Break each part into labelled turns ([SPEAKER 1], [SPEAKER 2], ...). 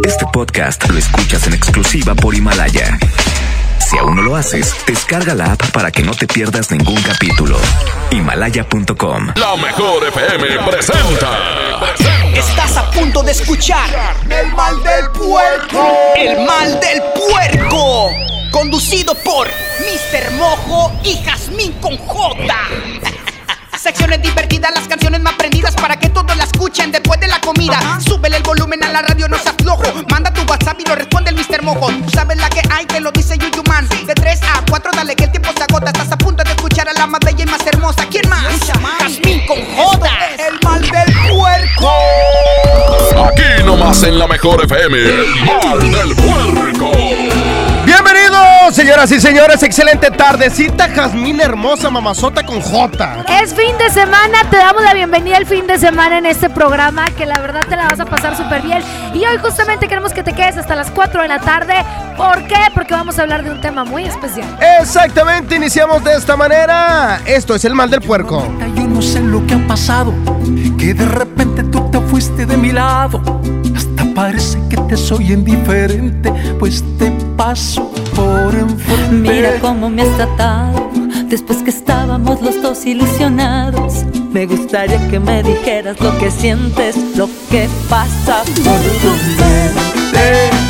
[SPEAKER 1] Este podcast lo escuchas en exclusiva por Himalaya. Si aún no lo haces, descarga la app para que no te pierdas ningún capítulo. Himalaya.com.
[SPEAKER 2] La mejor FM presenta.
[SPEAKER 3] Estás a punto de escuchar El mal del puerco. El mal del puerco. Conducido por Mr. Mojo y Jazmín con J. Secciones divertidas, las canciones más prendidas para que todos la escuchen después de la comida. Súbele el volumen a la radio, no seas flojo. Manda tu WhatsApp y lo responde el Mr. Mojo. Tú sabes la que hay, que lo dice Yuyu Man. De 3 a 4, dale que el tiempo se agota. Estás a punto de escuchar a la más bella y más hermosa. ¿Quién más? Jazmín con J. El mal del puerco.
[SPEAKER 2] Aquí nomás en la mejor FM. El mal del puerco.
[SPEAKER 4] Bienvenidos, señoras y señores. Excelente tardecita, Jazmín hermosa, mamazota con J.
[SPEAKER 5] Es fin de semana, te damos la bienvenida al fin de semana en este programa, que la verdad te la vas a pasar súper bien. Y hoy justamente queremos que te quedes hasta las 4 de la tarde. ¿Por qué? Porque vamos a hablar de un tema muy especial.
[SPEAKER 4] Exactamente, iniciamos de esta manera. Esto es el mal del puerco.
[SPEAKER 6] Yo no sé lo que ha pasado, que de repente tú te fuiste de mi lado. Parece que te soy indiferente, pues te paso por enfrente.
[SPEAKER 7] Mira cómo me has tratado después que estábamos los dos ilusionados. Me gustaría que me dijeras lo que sientes, lo que pasa por tu mente.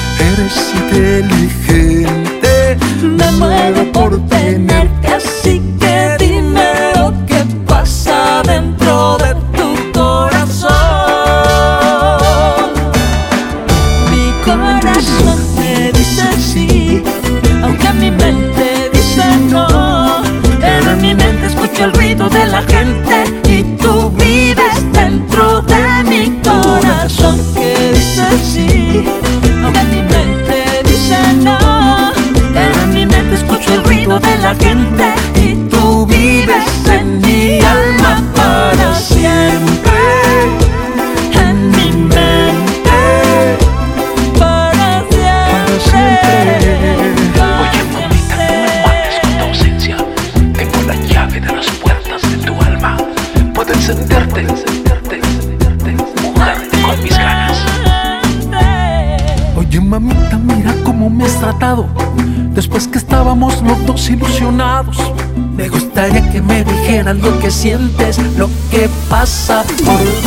[SPEAKER 6] Sientes, lo que pasa por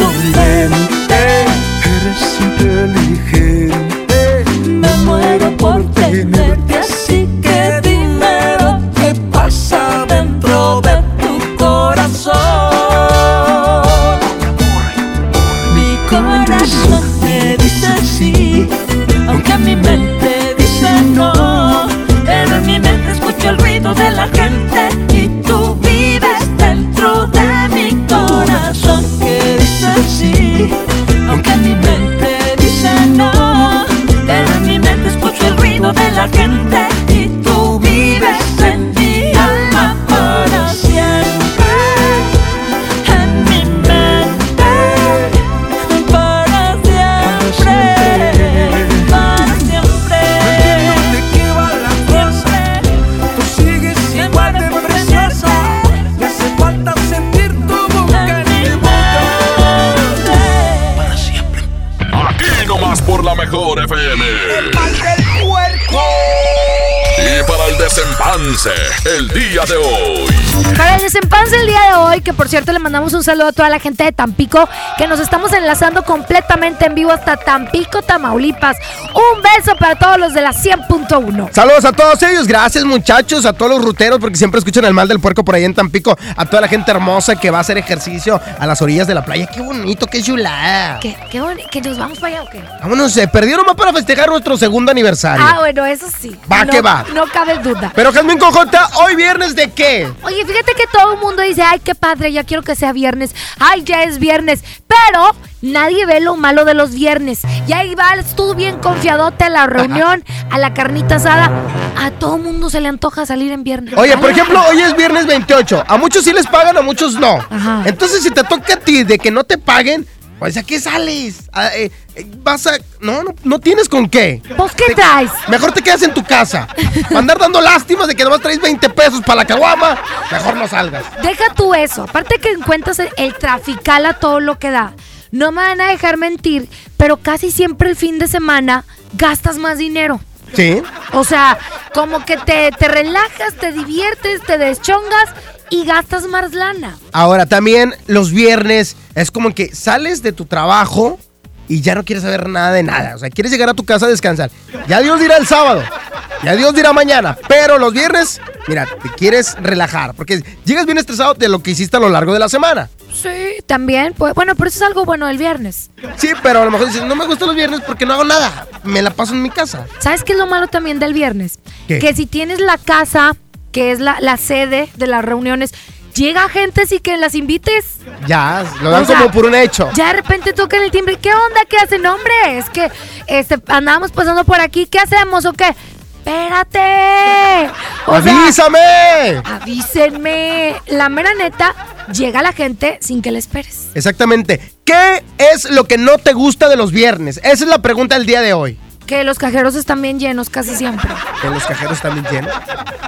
[SPEAKER 7] el
[SPEAKER 2] día de hoy.
[SPEAKER 5] Que por cierto le mandamos un saludo a toda la gente de Tampico, que nos estamos enlazando completamente en vivo hasta Tampico, Tamaulipas. Un beso para todos los de la 100.1.
[SPEAKER 4] Saludos a todos ellos, gracias muchachos, a todos los ruteros, porque siempre escuchan el mal del puerco por ahí en Tampico, a toda la gente hermosa que va a hacer ejercicio a las orillas de la playa. Qué bonito, qué chulada.
[SPEAKER 5] ¿Qué, qué boni- ¿Que nos vamos para allá o qué?
[SPEAKER 4] Vámonos, se perdieron más para festejar nuestro segundo aniversario.
[SPEAKER 5] Ah, bueno, eso sí.
[SPEAKER 4] Va
[SPEAKER 5] no,
[SPEAKER 4] que va.
[SPEAKER 5] No cabe duda.
[SPEAKER 4] Pero Jazmín Cojota, hoy viernes de qué?
[SPEAKER 5] Oye, fíjate que todo el mundo dice, ay, qué padre, ya quiero que sea viernes. Ay, ya es viernes. Pero nadie ve lo malo de los viernes. Y ahí vas tú bien confiadote a la reunión, a la carnita asada. A todo mundo se le antoja salir en viernes.
[SPEAKER 4] Oye, por ejemplo, hoy es viernes 28. A muchos sí les pagan, a muchos no.
[SPEAKER 5] Ajá.
[SPEAKER 4] Entonces, si te toca a ti de que no te paguen, pues ¿a qué sales? Ah, eh, eh, vas a... No, no, no tienes con qué.
[SPEAKER 5] ¿Vos qué traes?
[SPEAKER 4] Mejor te quedas en tu casa. Para andar dando lástimas de que nomás traes 20 pesos para la caguama, mejor no salgas.
[SPEAKER 5] Deja tú eso. Aparte que encuentras el, el trafical a todo lo que da. no me van a dejar mentir, pero casi siempre el fin de semana gastas más dinero.
[SPEAKER 4] Sí.
[SPEAKER 5] O sea, como que te, te relajas, te diviertes, te deschongas y gastas más lana.
[SPEAKER 4] Ahora, también los viernes es como que sales de tu trabajo y ya no quieres saber nada de nada. O sea, quieres llegar a tu casa a descansar. Ya Dios dirá el sábado. Ya Dios dirá mañana. Pero los viernes, mira, te quieres relajar. Porque llegas bien estresado de lo que hiciste a lo largo de la semana.
[SPEAKER 5] Sí, también. Pues, bueno, pero eso es algo bueno el viernes.
[SPEAKER 4] Sí, pero a lo mejor dices, no me gustan los viernes porque no hago nada. Me la paso en mi casa.
[SPEAKER 5] ¿Sabes qué es lo malo también del viernes?
[SPEAKER 4] ¿Qué?
[SPEAKER 5] Que si tienes la casa, que es la, la sede de las reuniones, llega gente sí que las invites.
[SPEAKER 4] Ya, lo dan
[SPEAKER 5] O sea,
[SPEAKER 4] como por un hecho.
[SPEAKER 5] Ya de repente tocan el timbre. ¿Qué onda? ¿Qué hacen? Hombre, es que este, andábamos pasando por aquí. ¿Qué hacemos o qué? Espérate. O sea,
[SPEAKER 4] ¡Avísame!
[SPEAKER 5] avísenme. La mera neta, llega la gente sin que le esperes.
[SPEAKER 4] Exactamente. ¿Qué es lo que no te gusta de los viernes? Esa es la pregunta del día de hoy.
[SPEAKER 5] Que los cajeros están bien llenos casi siempre.
[SPEAKER 4] Que los cajeros también llenos.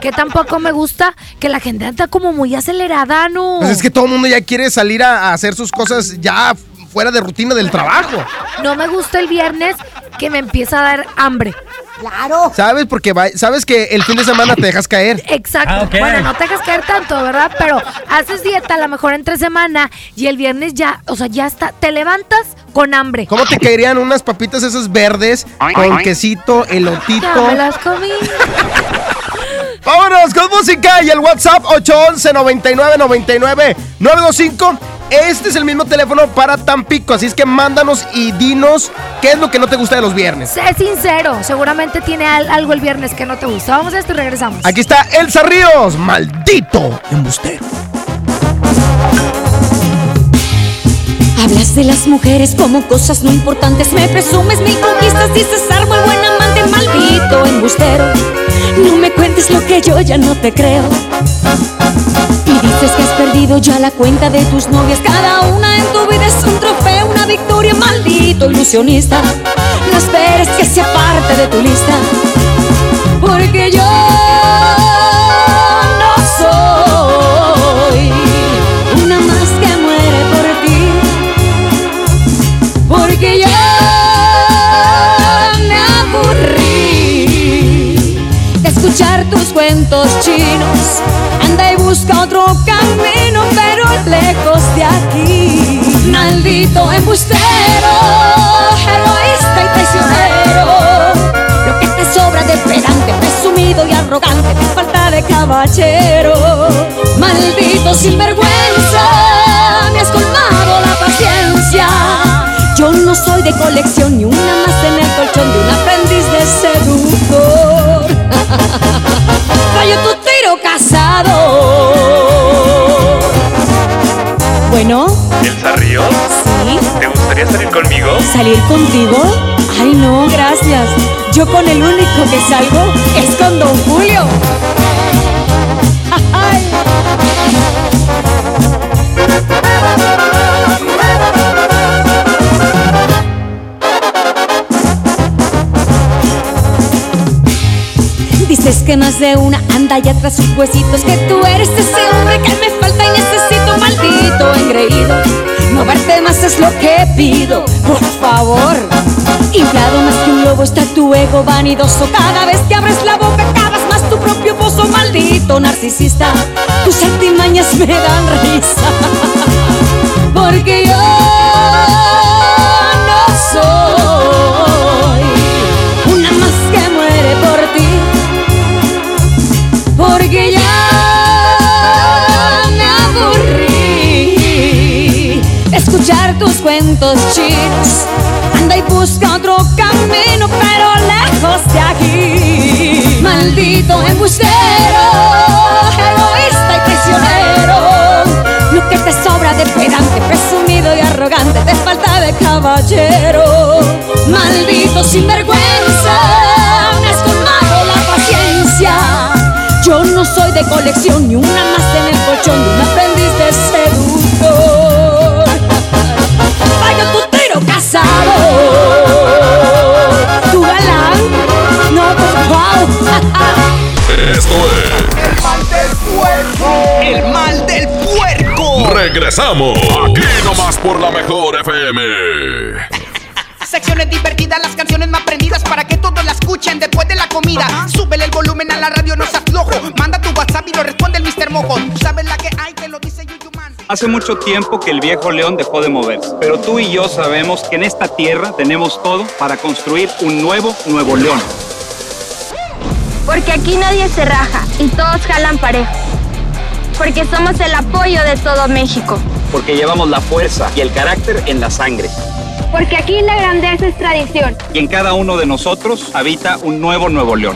[SPEAKER 5] Que tampoco me gusta que la gente anda como muy acelerada, ¿no?
[SPEAKER 4] Pues es que todo el mundo ya quiere salir a, a hacer sus cosas ya fuera de rutina del trabajo.
[SPEAKER 5] No me gusta el viernes que me empieza a dar hambre.
[SPEAKER 3] Claro.
[SPEAKER 4] ¿Sabes? Porque va- sabes que el fin de semana te dejas caer.
[SPEAKER 5] Exacto.
[SPEAKER 8] Ah.
[SPEAKER 5] Bueno, no te dejas caer tanto, ¿verdad? Pero haces dieta a lo mejor entre semana y el viernes ya, o sea, ya está, te levantas con hambre.
[SPEAKER 4] ¿Cómo te caerían unas papitas esas verdes con quesito, elotito?
[SPEAKER 5] Ya me las comí.
[SPEAKER 4] Vámonos con música y el WhatsApp 811 99 99 925. Este es el mismo teléfono para Tampico, así es que mándanos y dinos qué es lo que no te gusta de los viernes.
[SPEAKER 5] Sé sincero, seguramente tiene al- algo el viernes que no te gusta. Vamos a esto y regresamos.
[SPEAKER 4] Aquí está Elsa Ríos, maldito embustero.
[SPEAKER 9] Hablas de las mujeres como cosas no importantes, me presumes mil conquistas, dices ser muy buen amante, maldito embustero. No me cuentes lo que yo ya no te creo. Y dices que has perdido ya la cuenta de tus novias, cada una en tu vida es un trofeo, una victoria, maldito ilusionista. No esperes que sea parte de tu lista, porque yo tus cuentos chinos. Anda y busca otro camino, pero lejos de aquí. Maldito embustero, egoísta y traicionero. Lo que te sobra de pedante, presumido y arrogante, te falta de caballero. Maldito sinvergüenza, me has colmado la paciencia. Yo no soy de colección ni una más en el colchón de un aprendiz de seductor. Fallo tu tiro casado. Bueno,
[SPEAKER 10] Elsa Ríos,
[SPEAKER 9] sí.
[SPEAKER 10] ¿te gustaría salir conmigo?
[SPEAKER 9] ¿Salir contigo? Ay, no, gracias. Yo con el único que salgo es con Don Julio. Ay. Dices que más de una anda ya tras sus huesitos Que tú eres ese hombre que me falta y necesito Maldito engreído. No verte más es lo que pido Por favor. Inflado más que un lobo está tu ego vanidoso. Cada vez que abres la boca cavas más tu propio pozo Maldito narcisista. Tus artimañas me dan risa Porque yo Anda y busca otro camino, pero lejos de aquí. Maldito embustero, egoísta y traicionero. Lo que te sobra de pedante, presumido y arrogante, te falta de caballero. Maldito sinvergüenza, me has colmado la paciencia. Yo no soy de colección ni una más en el colchón de un aprendiz de seductor.
[SPEAKER 2] Esto es
[SPEAKER 3] El mal del puerco.
[SPEAKER 2] Reggae Regresamos. Aquí nomás por la mejor FM.
[SPEAKER 11] Secciones divertidas, las canciones más prendidas para que todos la escuchen después de la comida. Súbele el volumen a la radio, no seas flojo. Manda tu WhatsApp y lo responde el Mr. Mojo. Tú sabes la que hay, te lo dice Yuyuman.
[SPEAKER 12] Hace mucho tiempo que el viejo león dejó de moverse, pero tú y yo sabemos que en esta tierra tenemos todo para construir un nuevo Nuevo León.
[SPEAKER 13] Porque aquí nadie se raja y todos jalan parejo. Porque somos el apoyo de todo México.
[SPEAKER 12] Porque llevamos la fuerza y el carácter en la sangre.
[SPEAKER 13] Porque aquí la grandeza es tradición.
[SPEAKER 12] Y en cada uno de nosotros habita un nuevo Nuevo León.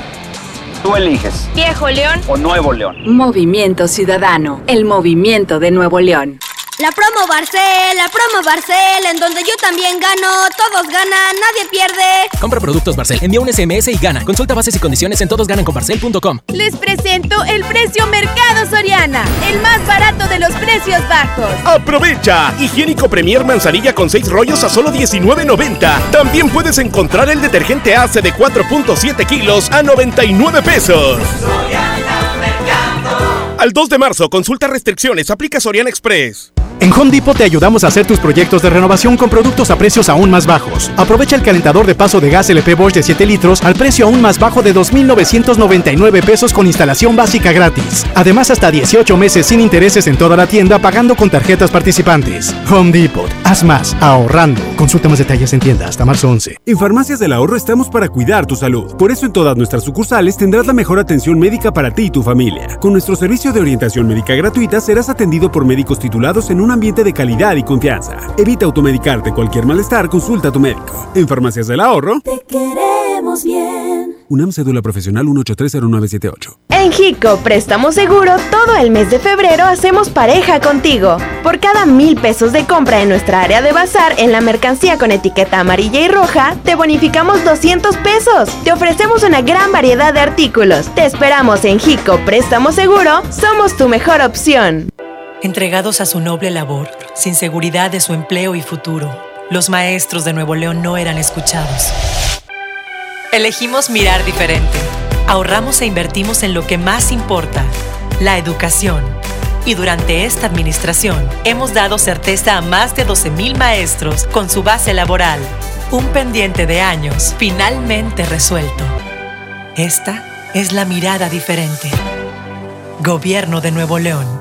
[SPEAKER 12] Tú eliges.
[SPEAKER 13] Viejo León.
[SPEAKER 12] O Nuevo León.
[SPEAKER 14] Movimiento Ciudadano, el movimiento de Nuevo León.
[SPEAKER 15] La promo Barcel, la promo Barcel, en donde yo también gano, todos ganan, nadie pierde.
[SPEAKER 16] Compra productos Barcel, envía un SMS y gana. Consulta bases y condiciones en todosgananconbarcel.com.
[SPEAKER 17] Les presento el precio Mercado Soriana, el más barato de los precios bajos.
[SPEAKER 18] ¡Aprovecha! Higiénico Premier Manzanilla con 6 rollos a solo $19.90. También puedes encontrar el detergente ACE de 4.7 kilos a 99 pesos. Al 2 de marzo, consulta restricciones, aplica Soriana Express.
[SPEAKER 19] En Home Depot te ayudamos a hacer tus proyectos de renovación con productos a precios aún más bajos. Aprovecha el calentador de paso de gas LP Bosch de 7 litros al precio aún más bajo de 2.999 pesos con instalación básica gratis. Además, hasta 18 meses sin intereses en toda la tienda pagando con tarjetas participantes. Home Depot. Haz más, ahorrando. Consulta más detalles en tienda hasta marzo 11.
[SPEAKER 20] En Farmacias del Ahorro estamos para cuidar tu salud. Por eso en todas nuestras sucursales tendrás la mejor atención médica para ti y tu familia. Con nuestro servicio de orientación médica gratuita serás atendido por médicos titulados en un ambiente de calidad y confianza. Evita automedicarte cualquier malestar, consulta a tu médico. En Farmacias del Ahorro,
[SPEAKER 21] Te queremos bien.
[SPEAKER 20] UNAM Cédula Profesional 1830978.
[SPEAKER 22] En Hico Préstamo Seguro, todo el mes de febrero hacemos pareja contigo. Por cada mil pesos de compra en nuestra área de bazar en la mercancía con etiqueta amarilla y roja, te bonificamos 200 pesos. Te ofrecemos una gran variedad de artículos. Te esperamos en Hico Préstamo Seguro, somos tu mejor opción.
[SPEAKER 23] Entregados a su noble labor, sin seguridad de su empleo y futuro, los maestros de Nuevo León no eran escuchados. Elegimos mirar diferente. Ahorramos e invertimos en lo que más importa, la educación. Y durante esta administración hemos dado certeza a más de 12.000 maestros con su base laboral. Un pendiente de años finalmente resuelto. Esta es la mirada diferente. Gobierno de Nuevo León.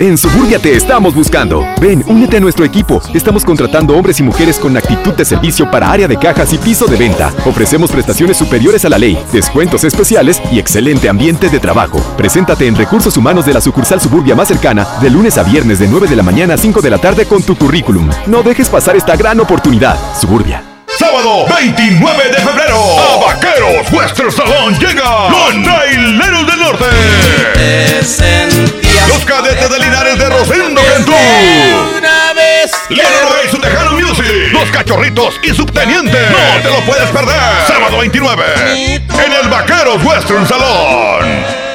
[SPEAKER 24] En Suburbia te estamos buscando. Ven, únete a nuestro equipo. Estamos contratando hombres y mujeres con actitud de servicio para área de cajas y piso de venta. Ofrecemos prestaciones superiores a la ley, descuentos especiales y excelente ambiente de trabajo. Preséntate en Recursos Humanos de la sucursal Suburbia más cercana de lunes a viernes de 9 de la mañana a 5 de la tarde con tu currículum. No dejes pasar esta gran oportunidad. Suburbia.
[SPEAKER 2] Sábado 29 de febrero, a Vaqueros Western Salón llega los Traileros del Norte. Los cadetes de Linares de Rosendo Cantú. Leonardo y su Tejano Music. Los cachorritos y subteniente. No te lo puedes perder. Sábado 29 en el Vaqueros Western Salón.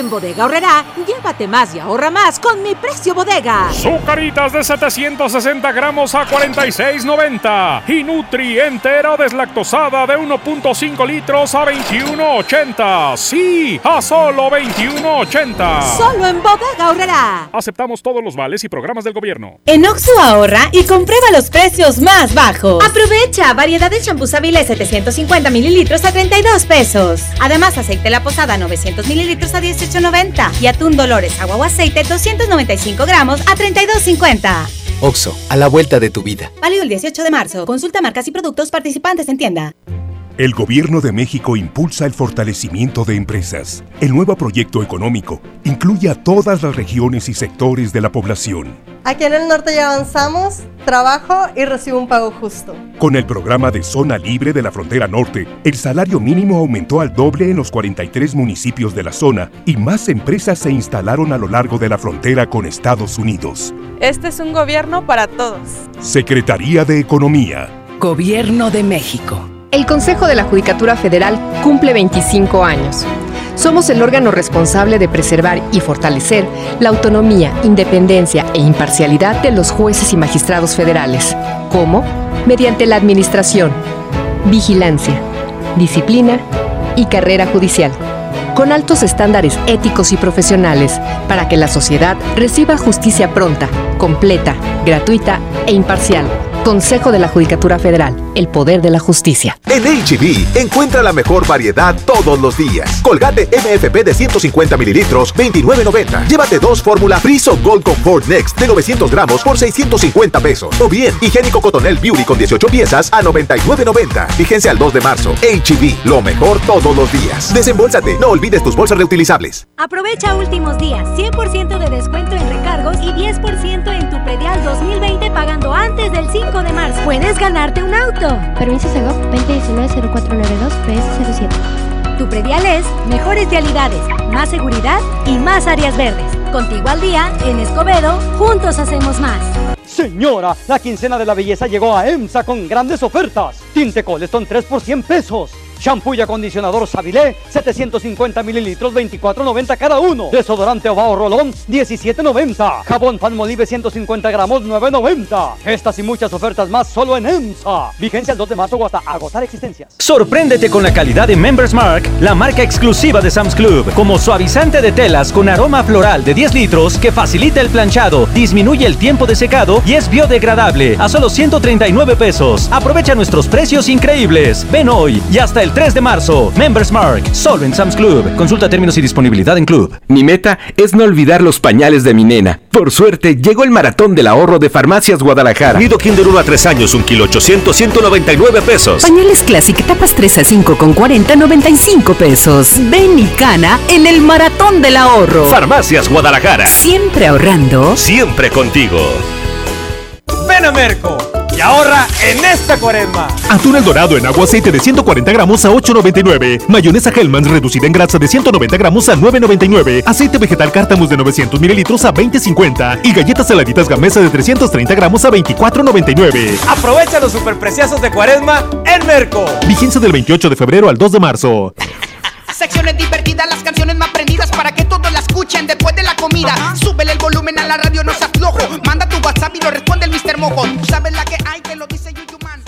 [SPEAKER 9] En Bodega Horrera, llévate más y ahorra más con mi precio bodega.
[SPEAKER 25] Zucaritas de 760 gramos a 46.90 y Nutri entera deslactosada de 1.5 litros a 21.80. Sí, a solo 21.80.
[SPEAKER 9] Solo en Bodega Horrera.
[SPEAKER 25] Aceptamos todos los vales y programas del gobierno.
[SPEAKER 26] En Oxxo ahorra y comprueba los precios más bajos. Aprovecha variedad de champús Avilés 750 mililitros a 32 pesos. Además, aceite La Posada 900 mililitros a 18.90 y atún Dolores agua o aceite 295 gramos a 32.50.
[SPEAKER 27] Oxo, a la vuelta de tu vida.
[SPEAKER 26] Válido el 18 de marzo. Consulta marcas y productos participantes en tienda.
[SPEAKER 28] El Gobierno de México impulsa el fortalecimiento de empresas. El nuevo proyecto económico incluye a todas las regiones y sectores de la población.
[SPEAKER 29] Aquí en el norte ya avanzamos, trabajo y recibo un pago justo.
[SPEAKER 28] Con el programa de Zona Libre de la Frontera Norte, el salario mínimo aumentó al doble en los 43 municipios de la zona y más empresas se instalaron a lo largo de la frontera con Estados Unidos.
[SPEAKER 30] Este es un gobierno para todos.
[SPEAKER 28] Secretaría de Economía.
[SPEAKER 31] Gobierno de México.
[SPEAKER 32] El Consejo de la Judicatura Federal cumple 25 años. Somos el órgano responsable de preservar y fortalecer la autonomía, independencia e imparcialidad de los jueces y magistrados federales. ¿Cómo? Mediante la administración, vigilancia, disciplina y carrera judicial con altos estándares éticos y profesionales para que la sociedad reciba justicia pronta, completa, gratuita e imparcial. Consejo de la Judicatura Federal, el poder de la justicia.
[SPEAKER 27] En HB, encuentra la mejor variedad todos los días. Colgate MFP de 150 mililitros, 29.90. Llévate dos fórmula Friso Gold Comfort Next de 900 gramos por 650 pesos. O bien, higiénico Cotonel Beauty con 18 piezas a 99.90. Vigencia al 2 de marzo. HB, lo mejor todos los días. Desembolsate, no olvides tus bolsas reutilizables.
[SPEAKER 9] Aprovecha últimos días, 100% de descuento en recargos y 10% en predial 2020 pagando antes del 5 de marzo. Puedes ganarte un auto.
[SPEAKER 13] Permiso Segov 2019-0492 PS07.
[SPEAKER 9] Tu predial es mejores vialidades, más seguridad y más áreas verdes. Contigo al día, en Escobedo, juntos hacemos más.
[SPEAKER 33] Señora, la quincena de la belleza llegó a EMSA con grandes ofertas. Tinte Coleston 3 por 100 pesos. Shampoo y acondicionador Sabilé, 750 mililitros, 24.90 cada uno. Desodorante Ovao Rolón, 17.90. Jabón Palmolive, 150 gramos, 9.90. Estas y muchas ofertas más solo en EMSA. Vigencia el 2 de marzo o hasta agotar existencias.
[SPEAKER 34] Sorpréndete con la calidad de Members Mark, la marca exclusiva de Sam's Club, como suavizante de telas con aroma floral de 10 litros que facilita el planchado, disminuye el tiempo de secado y es biodegradable a solo 139 pesos. Aprovecha nuestros precios increíbles. Ven hoy y hasta el 3 de marzo. Members Mark, solo en Sam's Club. Consulta términos y disponibilidad en Club.
[SPEAKER 35] Mi meta es no olvidar los pañales de mi nena. Por suerte, llegó el maratón del ahorro de Farmacias Guadalajara.
[SPEAKER 36] Nido Kinder 1 a 3 años, un kilo 800, 199 pesos.
[SPEAKER 37] Pañales Classic, tapas 3 a 5 con 40, 95 pesos. Ven y cana en el maratón del ahorro.
[SPEAKER 36] Farmacias Guadalajara.
[SPEAKER 37] Siempre ahorrando.
[SPEAKER 36] Siempre contigo.
[SPEAKER 26] Ven a Merco y ahorra en esta cuaresma.
[SPEAKER 38] Atún el dorado en agua aceite de 140 gramos a 8.99. Mayonesa Hellmann's reducida en grasa de 190 gramos a 9.99. Aceite vegetal Cártamus de 900 mililitros a 20.50. Y galletas saladitas Gamesa de 330 gramos a 24.99.
[SPEAKER 26] Aprovecha los superpreciosos de cuaresma en Merco.
[SPEAKER 38] Vigencia del 28 de febrero al 2 de marzo.
[SPEAKER 11] Secciones divertidas, las canciones más escuchen después de la comida. Súbele el volumen a la radio, no se aflojo. Manda tu WhatsApp y lo responde el Mr. Mojo. Tú sabes la que hay, que lo dice Yuyuman.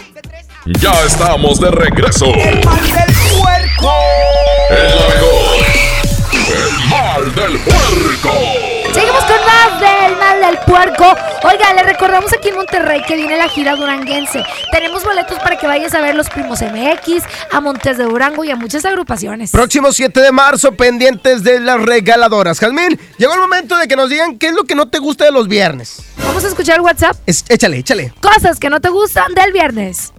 [SPEAKER 39] Ya estamos de regreso.
[SPEAKER 11] El mal del puerco.
[SPEAKER 39] El. El mal del puerco.
[SPEAKER 5] Seguimos con más del mal del puerco. Oiga, le recordamos aquí en Monterrey que viene la gira duranguense. Tenemos boletos para que vayas a ver los Primos MX, a Montes de Durango y a muchas agrupaciones.
[SPEAKER 4] Próximo 7 de marzo, pendientes de las regaladoras. Jazmín, llegó el momento de que nos digan qué es lo que no te gusta de los viernes.
[SPEAKER 5] Vamos a escuchar el WhatsApp.
[SPEAKER 4] Es- échale, échale.
[SPEAKER 5] Cosas que no te gustan del viernes.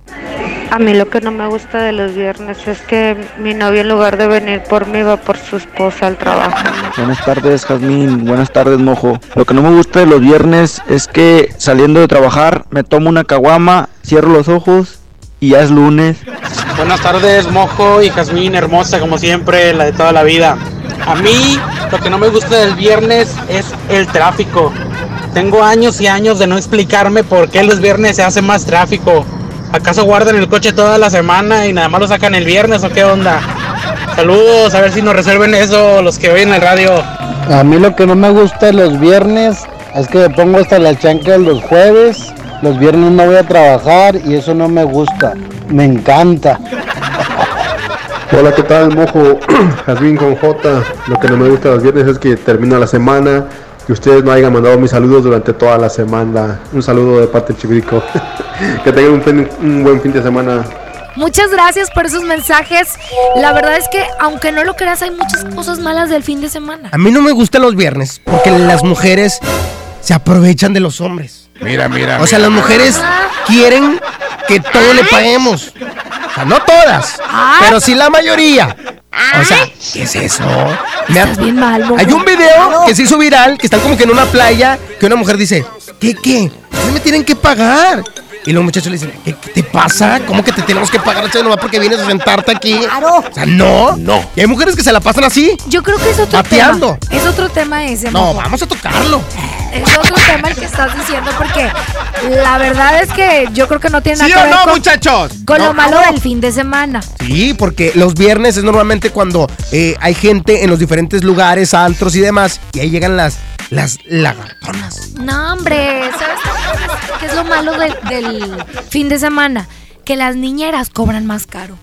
[SPEAKER 40] A mí lo que no me gusta de los viernes es que mi novio en lugar de venir por mí va por su esposa al trabajo.
[SPEAKER 41] Buenas tardes, Jazmín. Buenas tardes, Mojo. Lo que no me gusta de los viernes es que saliendo de trabajar me tomo una caguama, cierro los ojos y ya es lunes.
[SPEAKER 42] Buenas tardes, Mojo y Jazmín, hermosa como siempre, la de toda la vida. A mí lo que no me gusta del viernes es el tráfico. Tengo años y años de no explicarme por qué los viernes se hace más tráfico. ¿Acaso guardan el coche toda la semana y nada más lo sacan el viernes o qué onda? Saludos, a ver si nos resuelven eso los que oyen el radio.
[SPEAKER 43] A mí lo que no me gusta de los viernes es que me pongo hasta la chancla los jueves. Los viernes no voy a trabajar y eso no me gusta. Me encanta.
[SPEAKER 24] Hola, ¿qué tal, mojo? Jazmín con J. Lo que no me gusta los viernes es que termina la semana y ustedes no hayan mandado mis saludos durante toda la semana. Un saludo de parte de Chibrico. que tengan un, fin- un buen fin de semana.
[SPEAKER 5] Muchas gracias por esos mensajes. La verdad es que, aunque no lo creas, hay muchas cosas malas del fin de semana.
[SPEAKER 4] A mí no me gustan los viernes porque las mujeres se aprovechan de los hombres.
[SPEAKER 39] Mira, mira.
[SPEAKER 4] O sea, las mujeres quieren que todo le paguemos. O sea, no todas, pero sí la mayoría. O sea, ¿qué es eso? Me ha-
[SPEAKER 5] bien mal,
[SPEAKER 4] Hay un video que se hizo viral, que están como que en una playa, que una mujer dice, ¿qué, qué? Ustedes me tienen que pagar. Y los muchachos le dicen, ¿qué, qué te pasa? ¿Cómo que te tenemos que pagar? Eso nomás porque vienes a sentarte aquí. O sea, no. No. Y hay mujeres que se la pasan así.
[SPEAKER 5] Yo creo que es otro
[SPEAKER 4] Bateando.
[SPEAKER 5] tema. Es otro tema ese.
[SPEAKER 4] No, vamos a tocarlo.
[SPEAKER 5] es otro tema el que estás diciendo porque la verdad es que yo creo que no tiene nada
[SPEAKER 4] ¿Sí
[SPEAKER 5] que
[SPEAKER 4] o
[SPEAKER 5] ver
[SPEAKER 4] no,
[SPEAKER 5] con,
[SPEAKER 4] muchachos?
[SPEAKER 5] con
[SPEAKER 4] No,
[SPEAKER 5] lo malo
[SPEAKER 4] no.
[SPEAKER 5] del fin de semana.
[SPEAKER 4] Sí, porque los viernes es normalmente cuando eh, hay gente en los diferentes lugares, antros y demás, y ahí llegan las, las lagartonas.
[SPEAKER 5] No, hombre, ¿sabes qué es- qué es lo malo del, del fin de semana? Que las niñeras cobran más caro.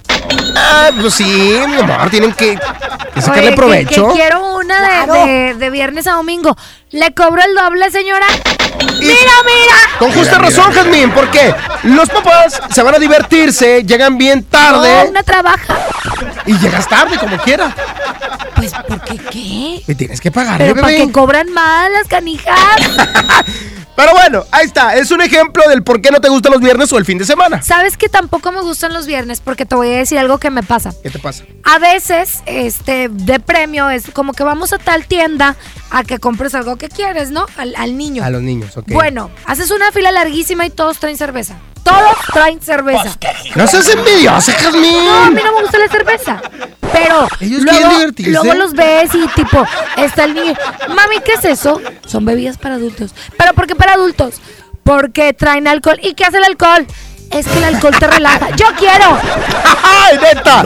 [SPEAKER 4] Ah, pues sí, mi amor, tienen que, que sacarle
[SPEAKER 5] Oye,
[SPEAKER 4] provecho.
[SPEAKER 5] Que, quiero una de,
[SPEAKER 4] Claro.
[SPEAKER 5] de- de viernes a domingo. ¿Le cobro el doble, señora? ¡Mira, mira!
[SPEAKER 4] Con justa razón, Jazmín, porque los papás se van a divertirse, llegan bien tarde
[SPEAKER 5] No, una trabaja.
[SPEAKER 4] y llegas tarde como quiera.
[SPEAKER 5] Pues, ¿por qué qué?
[SPEAKER 4] Y tienes que pagarle,
[SPEAKER 5] Pero para
[SPEAKER 4] bebé.
[SPEAKER 5] que cobran más las canijas.
[SPEAKER 4] Pero bueno, ahí está. Es un ejemplo del por qué no te gustan los viernes o el fin de semana.
[SPEAKER 5] ¿Sabes que tampoco me gustan los viernes? Porque te voy a decir algo que me pasa.
[SPEAKER 4] ¿Qué te pasa?
[SPEAKER 5] A veces, este, de premio es como que vamos a tal tienda a que compres algo que quieres, ¿no? Al, al niño.
[SPEAKER 4] A los niños, ok.
[SPEAKER 5] Bueno, haces una fila larguísima y todos traen cerveza. Todos traen cerveza.
[SPEAKER 4] No seas envidiosa, Jazmín.
[SPEAKER 5] No, a mí no me gusta la cerveza. Pero
[SPEAKER 4] Ellos
[SPEAKER 5] luego,
[SPEAKER 4] quieren divertirse.
[SPEAKER 5] luego los ves y tipo, está el niño. Mami, ¿qué es eso? Son bebidas para adultos. ¿Pero por qué para adultos? Porque traen alcohol. ¿Y qué hace el alcohol? Es que el alcohol te relaja. ¡Yo quiero!
[SPEAKER 4] ¡Ay, neta!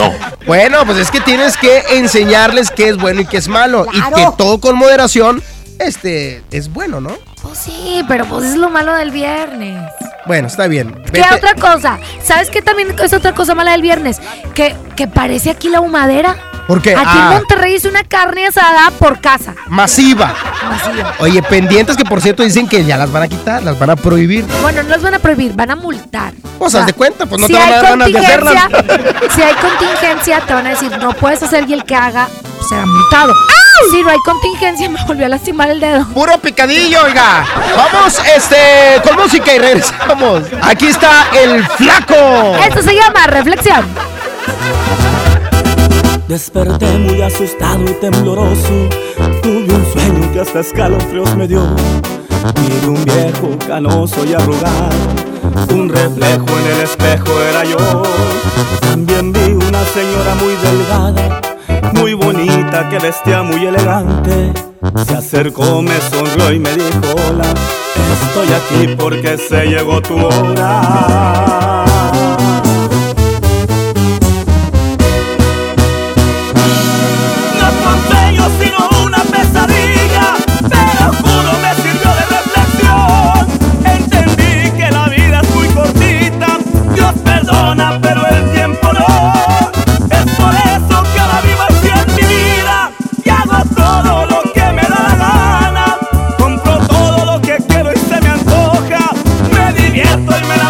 [SPEAKER 4] Bueno, pues es que tienes que enseñarles qué es bueno y qué es malo. Y que todo con moderación, este, es bueno, ¿no?
[SPEAKER 5] Pues sí, pero pues es lo malo del viernes.
[SPEAKER 4] Bueno, está bien.
[SPEAKER 5] ¿Qué otra cosa? ¿Sabes qué también es otra cosa mala del viernes? Que, que parece aquí la humadera.
[SPEAKER 4] ¿Por qué?
[SPEAKER 5] Aquí
[SPEAKER 4] Ah.
[SPEAKER 5] en Monterrey es una carne asada por casa.
[SPEAKER 4] Masiva. Oye, pendientes que por cierto dicen que ya las van a quitar, las van a prohibir.
[SPEAKER 5] Bueno, no las van a prohibir, van a multar.
[SPEAKER 4] Pues haz de cuenta, pues no
[SPEAKER 5] si
[SPEAKER 4] te van a dar ganas de hacerlas.
[SPEAKER 5] Si hay contingencia, te van a decir, no puedes hacer y el que haga será multado. Si no hay contingencia, me volvió a lastimar el dedo.
[SPEAKER 4] Puro picadillo, oiga. Vamos, este, con música y regresamos. Aquí está el flaco.
[SPEAKER 5] Esto se llama reflexión.
[SPEAKER 44] Desperté muy asustado y tembloroso. Tuve un sueño que hasta escalofríos me dio. Miré un viejo canoso y arrugado. Un reflejo en el espejo era yo. También vi una señora muy delgada, muy bonita, que vestía muy elegante. Se acercó, me sonrió y me dijo: Hola, estoy aquí porque se llegó tu hora. Me divierto y me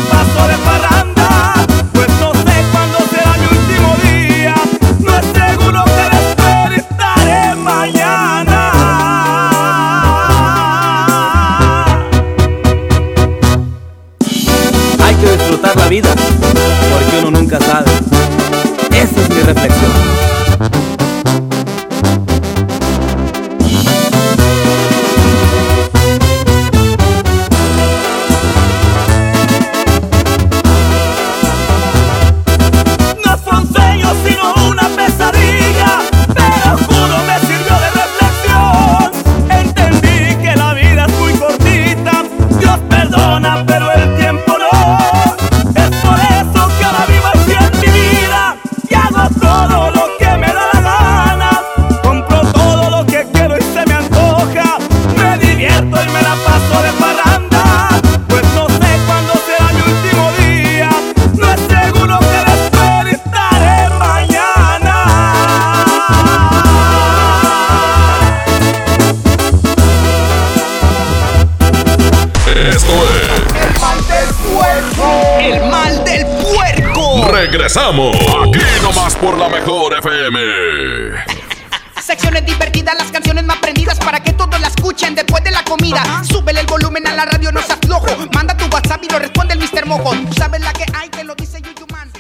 [SPEAKER 11] sabes la que hay, que lo dice Yuyu Man.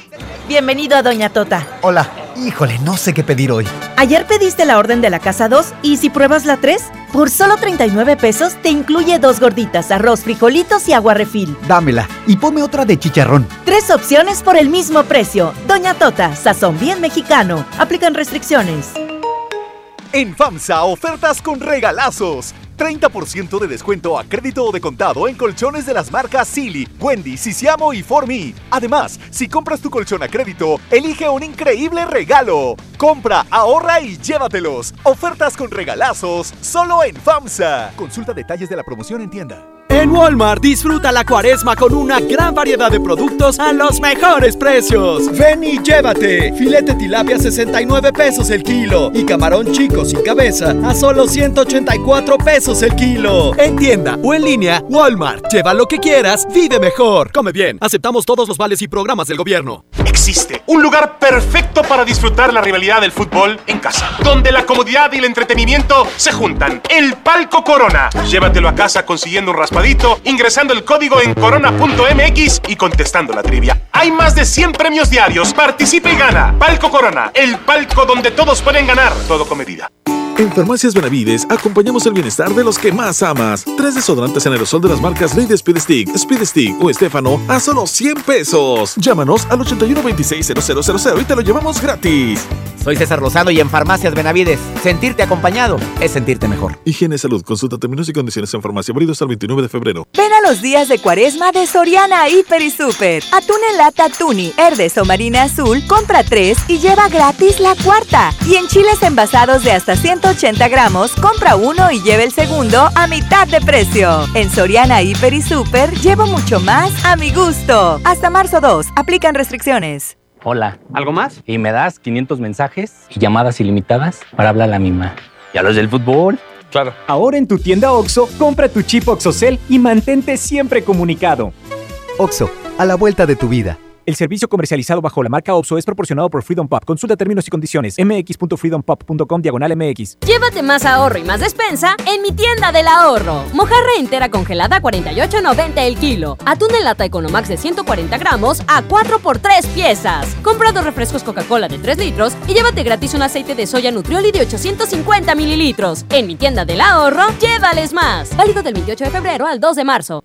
[SPEAKER 37] Bienvenido a Doña Tota.
[SPEAKER 45] Hola, híjole, no sé qué pedir hoy.
[SPEAKER 37] Ayer pediste la orden de la casa 2 y si pruebas la 3, por solo 39 pesos te incluye dos gorditas, arroz, frijolitos y agua refil.
[SPEAKER 45] Dámela y ponme otra de chicharrón.
[SPEAKER 37] Tres opciones por el mismo precio. Doña Tota, sazón bien mexicano. Aplican restricciones.
[SPEAKER 27] En FAMSA, ofertas con regalazos.
[SPEAKER 46] 30% de descuento a crédito o de contado en colchones de las marcas Silly, Wendy, Sisiamo y Formi. Además, si compras tu colchón a crédito, elige un increíble regalo. Compra, ahorra y llévatelos. Ofertas con regalazos solo en FAMSA. Consulta detalles de la promoción en tienda.
[SPEAKER 47] En Walmart disfruta la cuaresma con una gran variedad de productos a los mejores precios. Ven y llévate. Filete tilapia 69 pesos el kilo y camarón chico sin cabeza a solo 184 pesos el kilo. En tienda o en línea, Walmart. Lleva lo que quieras, vive mejor. Come bien. Aceptamos todos los vales y programas del gobierno.
[SPEAKER 48] Existe un lugar perfecto para disfrutar la rivalidad del fútbol en casa, donde la comodidad y el entretenimiento se juntan. El Palco Corona. Llévatelo a casa consiguiendo un raspadito, ingresando el código en corona.mx y contestando la trivia. Hay más de 100 premios diarios. Participa y gana. Palco Corona, el palco donde todos pueden ganar, todo con medida.
[SPEAKER 49] En Farmacias Benavides acompañamos el bienestar de los que más amas. Tres desodorantes en aerosol de las marcas Lady Speed Stick, Speed Stick o Estefano a solo 100 pesos. Llámanos al 81 26 0000 y te lo llevamos gratis.
[SPEAKER 50] Soy César Lozano y en Farmacias Benavides, sentirte acompañado es sentirte mejor.
[SPEAKER 49] Higiene Salud, consulta términos y condiciones en farmacia, abrido hasta el 29 de febrero.
[SPEAKER 51] Ven a los días de cuaresma de Soriana Hiper y Super. Atún en lata Tuni, Herdes o Marina Azul, compra tres y lleva gratis la cuarta. Y en chiles envasados de hasta 180 gramos, compra uno y lleva el segundo a mitad de precio. En Soriana Hiper y Super, llevo mucho más a mi gusto. Hasta marzo 2, aplican restricciones.
[SPEAKER 52] Hola. ¿Algo más? Y me das 500 mensajes y llamadas ilimitadas para hablar a la misma. ¿Y a los del fútbol?
[SPEAKER 53] Claro. Ahora en tu tienda OXO, compra tu chip OXOCEL y mantente siempre comunicado.
[SPEAKER 45] OXO, a la vuelta de tu vida.
[SPEAKER 53] El servicio comercializado bajo la marca OPSO es proporcionado por Freedom Pop. Consulta términos y condiciones. mx.freedompop.com diagonal mx.
[SPEAKER 54] Llévate más ahorro y más despensa en mi tienda del ahorro. Mojarra entera congelada a 48.90 el kilo. Atún en lata Economax de 140 gramos a 4 por 3 piezas. Compra dos refrescos Coca-Cola de 3 litros y llévate gratis un aceite de soya Nutrioli de 850 mililitros. En mi tienda del ahorro, llévales más. Válido del 28 de febrero al 2 de marzo.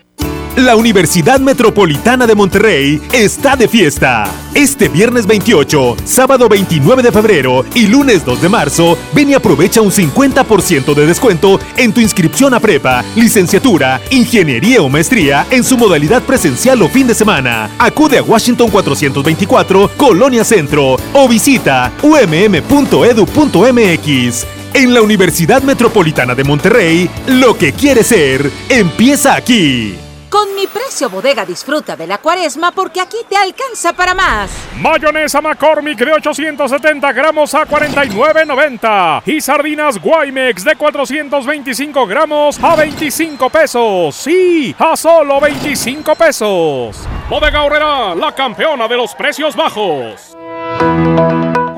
[SPEAKER 38] La Universidad Metropolitana de Monterrey está de fiesta. Este viernes 28, sábado 29 de febrero y lunes 2 de marzo, ven y aprovecha un 50% de descuento en tu inscripción a prepa, licenciatura, ingeniería o maestría en su modalidad presencial o fin de semana. Acude a Washington 424, Colonia Centro o visita umm.edu.mx. En la Universidad Metropolitana de Monterrey, lo que quieres ser, empieza aquí.
[SPEAKER 9] Con mi precio bodega disfruta de la cuaresma porque aquí te alcanza para más.
[SPEAKER 25] Mayonesa McCormick de 870 gramos a 49.90 y sardinas Guaymex de 425 gramos a 25 pesos. Sí, a solo 25 pesos. Bodega Horrera, la campeona de los precios bajos.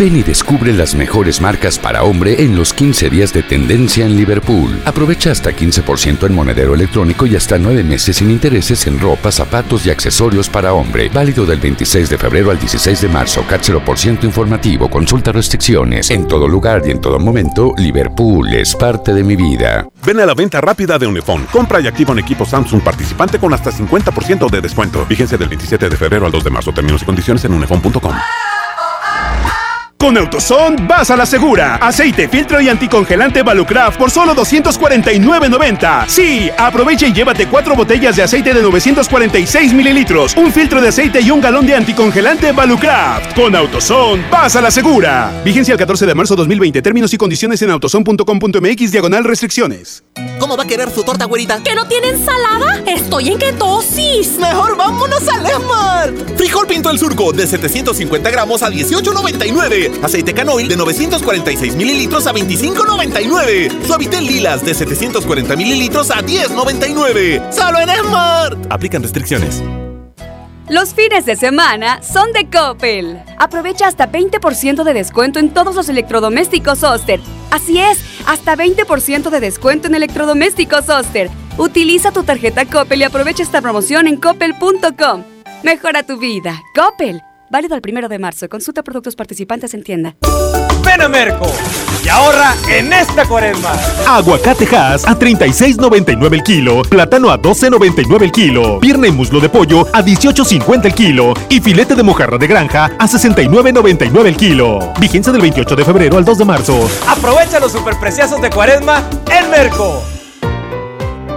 [SPEAKER 55] Ven y descubre las mejores marcas para hombre en los 15 días de tendencia en Liverpool. Aprovecha hasta 15% en monedero electrónico y hasta 9 meses sin intereses en ropa, zapatos y accesorios para hombre. Válido del 26 de febrero al 16 de marzo. CAT 0% informativo. Consulta restricciones. En todo lugar y en todo momento, Liverpool es parte de mi vida.
[SPEAKER 56] Ven a la venta rápida de Unifón. Compra y activa un equipo Samsung participante con hasta 50% de descuento. Vigencia del 27 de febrero al 2 de marzo. Términos y condiciones en unifón.com.
[SPEAKER 17] Con AutoZone vas a la segura. Aceite, filtro y anticongelante Valucraft por solo 249.90. Sí, aprovecha y llévate cuatro botellas de aceite de 946 mililitros, un filtro de aceite y un galón de anticongelante Valucraft. Con AutoZone vas a la segura. Vigencia el 14 de marzo 2020. Términos y condiciones en autozone.com.mx diagonal restricciones.
[SPEAKER 2] ¿Cómo va a querer su torta, güerita?
[SPEAKER 57] ¿Que no tiene ensalada? Estoy en ketosis.
[SPEAKER 2] Mejor vámonos al Esmart. Frijol Pinto el Surco de 750 gramos a 18.99. Aceite canoil de 946 mililitros a 25.99. Suavitel Lilas de 740 mililitros a 10.99. ¡Solo en Esmart!
[SPEAKER 55] Aplican restricciones.
[SPEAKER 58] Los fines de semana son de Coppel. Aprovecha hasta 20% de descuento en todos los electrodomésticos Oster. Así es, hasta 20% de descuento en electrodomésticos Oster. Utiliza tu tarjeta Coppel y aprovecha esta promoción en coppel.com. Mejora tu vida. Coppel. Válido al primero de marzo. Consulta productos participantes en tienda.
[SPEAKER 38] Ven a Merco y ahorra en esta cuaresma.
[SPEAKER 55] Aguacate Hass a 36.99 el kilo, plátano a 12.99 el kilo, pierna y muslo de pollo a 18.50 el kilo y filete de mojarra de granja a 69.99 el kilo. Vigencia del 28 de febrero al 2 de marzo.
[SPEAKER 38] Aprovecha los superpreciosos de cuaresma en Merco.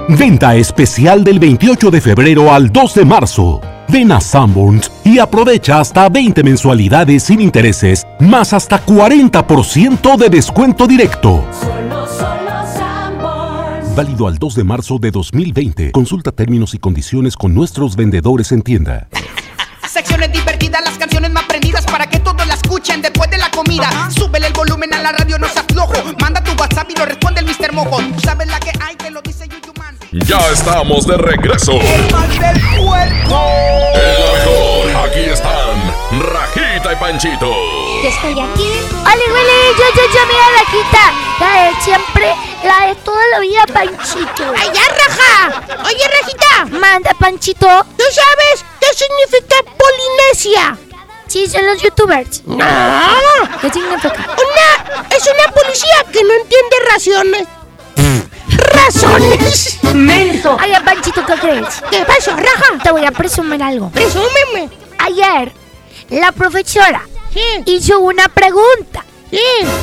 [SPEAKER 55] Venta especial del 28 de febrero al 2 de marzo. Ven a Sanborns y aprovecha hasta 20 mensualidades sin intereses, más hasta 40% de descuento directo. Válido al 2 de marzo de 2020. Consulta términos y condiciones con nuestros vendedores en tienda.
[SPEAKER 11] Secciones divertidas, las canciones más prendidas para que todos la escuchen después de la comida. Súbele el volumen a la radio, no se aflojo. Manda tu WhatsApp y lo responde el Mr. Mojo. Tú sabes la que hay, te lo dice YouTube Man.
[SPEAKER 39] Ya estamos de regreso.
[SPEAKER 11] ¡Mal del puerco!
[SPEAKER 39] En la mejor, aquí están Rajita y Panchito.
[SPEAKER 5] Yo estoy aquí. ¡Oli, Willy! Yo, yo, yo, mira la quita. La de siempre, la de toda la vida, Panchito. ¡Ay, ya, Raja! Oye, Rajita. Manda, Panchito. ¿Tú sabes qué significa Polinesia? Sí, son los youtubers. No. ¿Qué significa? Una, es una policía que no entiende raciones. Razones. Menso. Ay, Panchito, ¿qué crees? ¿Qué pasó, Raja? Te voy a presumir algo. Presúmeme. Ayer, la profesora hizo una pregunta.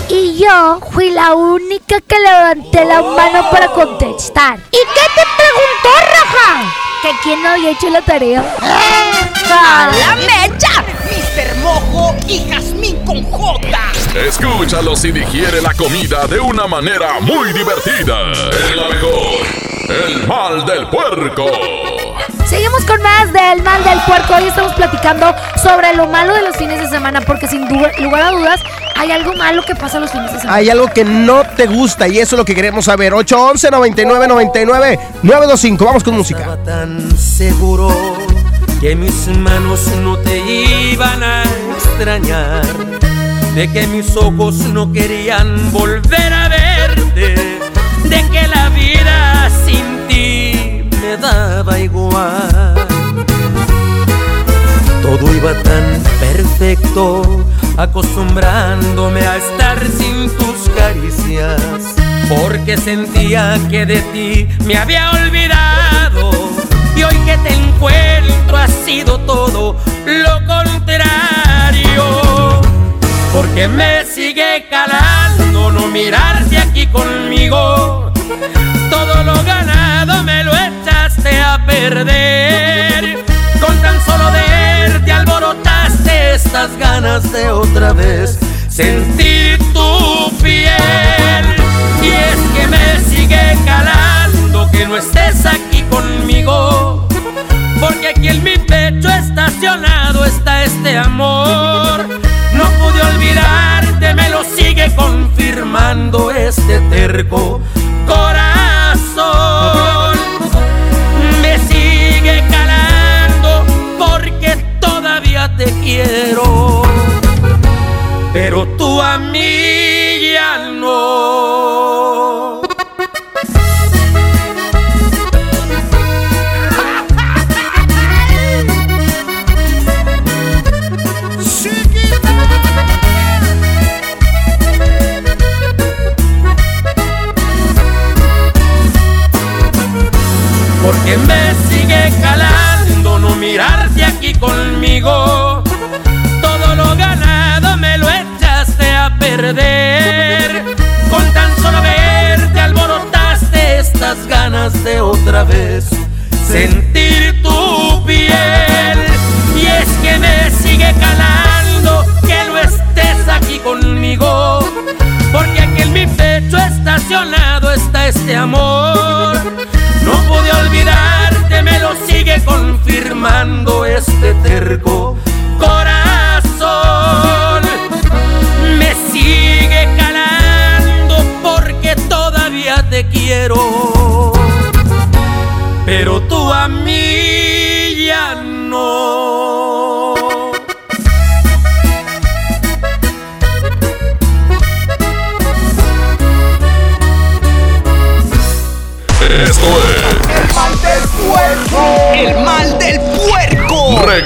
[SPEAKER 5] Y yo fui la única que levanté la mano para contestar. ¿Y qué te preguntó, Raja? Que quién no había hecho la tarea.
[SPEAKER 11] ¡A la mecha! Mr. Mojo y Jazmín con J.
[SPEAKER 39] Escúchalos y digiere la comida de una manera muy divertida. En la mejor, el mal del puerco.
[SPEAKER 5] Seguimos con más del mal del puerco. Hoy estamos platicando sobre lo malo de los fines de semana, porque sin lugar a dudas hay algo malo que pasa los fines de semana.
[SPEAKER 4] Hay algo que no te gusta y eso es lo que queremos saber. 811 99 99 925. Vamos con música.
[SPEAKER 26] tan seguro que mis manos no te iban a extrañar, de que mis ojos no querían volver a verte, de que la vida sin ti me daba igual. Todo iba tan perfecto, acostumbrándome a estar sin tus caricias, porque sentía que de ti me había olvidado. Y hoy que te encuentro ha sido todo lo contrario. Porque me sigue calando no mirarte aquí conmigo. Todo lo ganado me lo echaste a perder. Con tan solo verte alborotaste estas ganas de otra vez sentir tu piel. Y es que me sigue calando que no estés aquí conmigo. Porque aquí en mi pecho estacionado está este amor. Este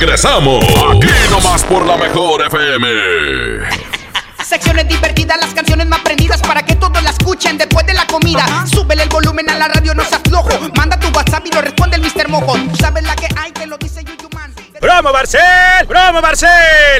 [SPEAKER 39] regresamos. Aquí nomás por la mejor FM.
[SPEAKER 11] Secciones divertidas, las canciones más prendidas para que todos la escuchen después de la comida. Súbele el volumen a la radio, no se aflojo. Manda tu WhatsApp y lo responde el Mr. Mojo. Tú sabes la que hay, te lo dice Yuyuman.
[SPEAKER 59] ¡Promo Barcel! ¡Promo Barcel!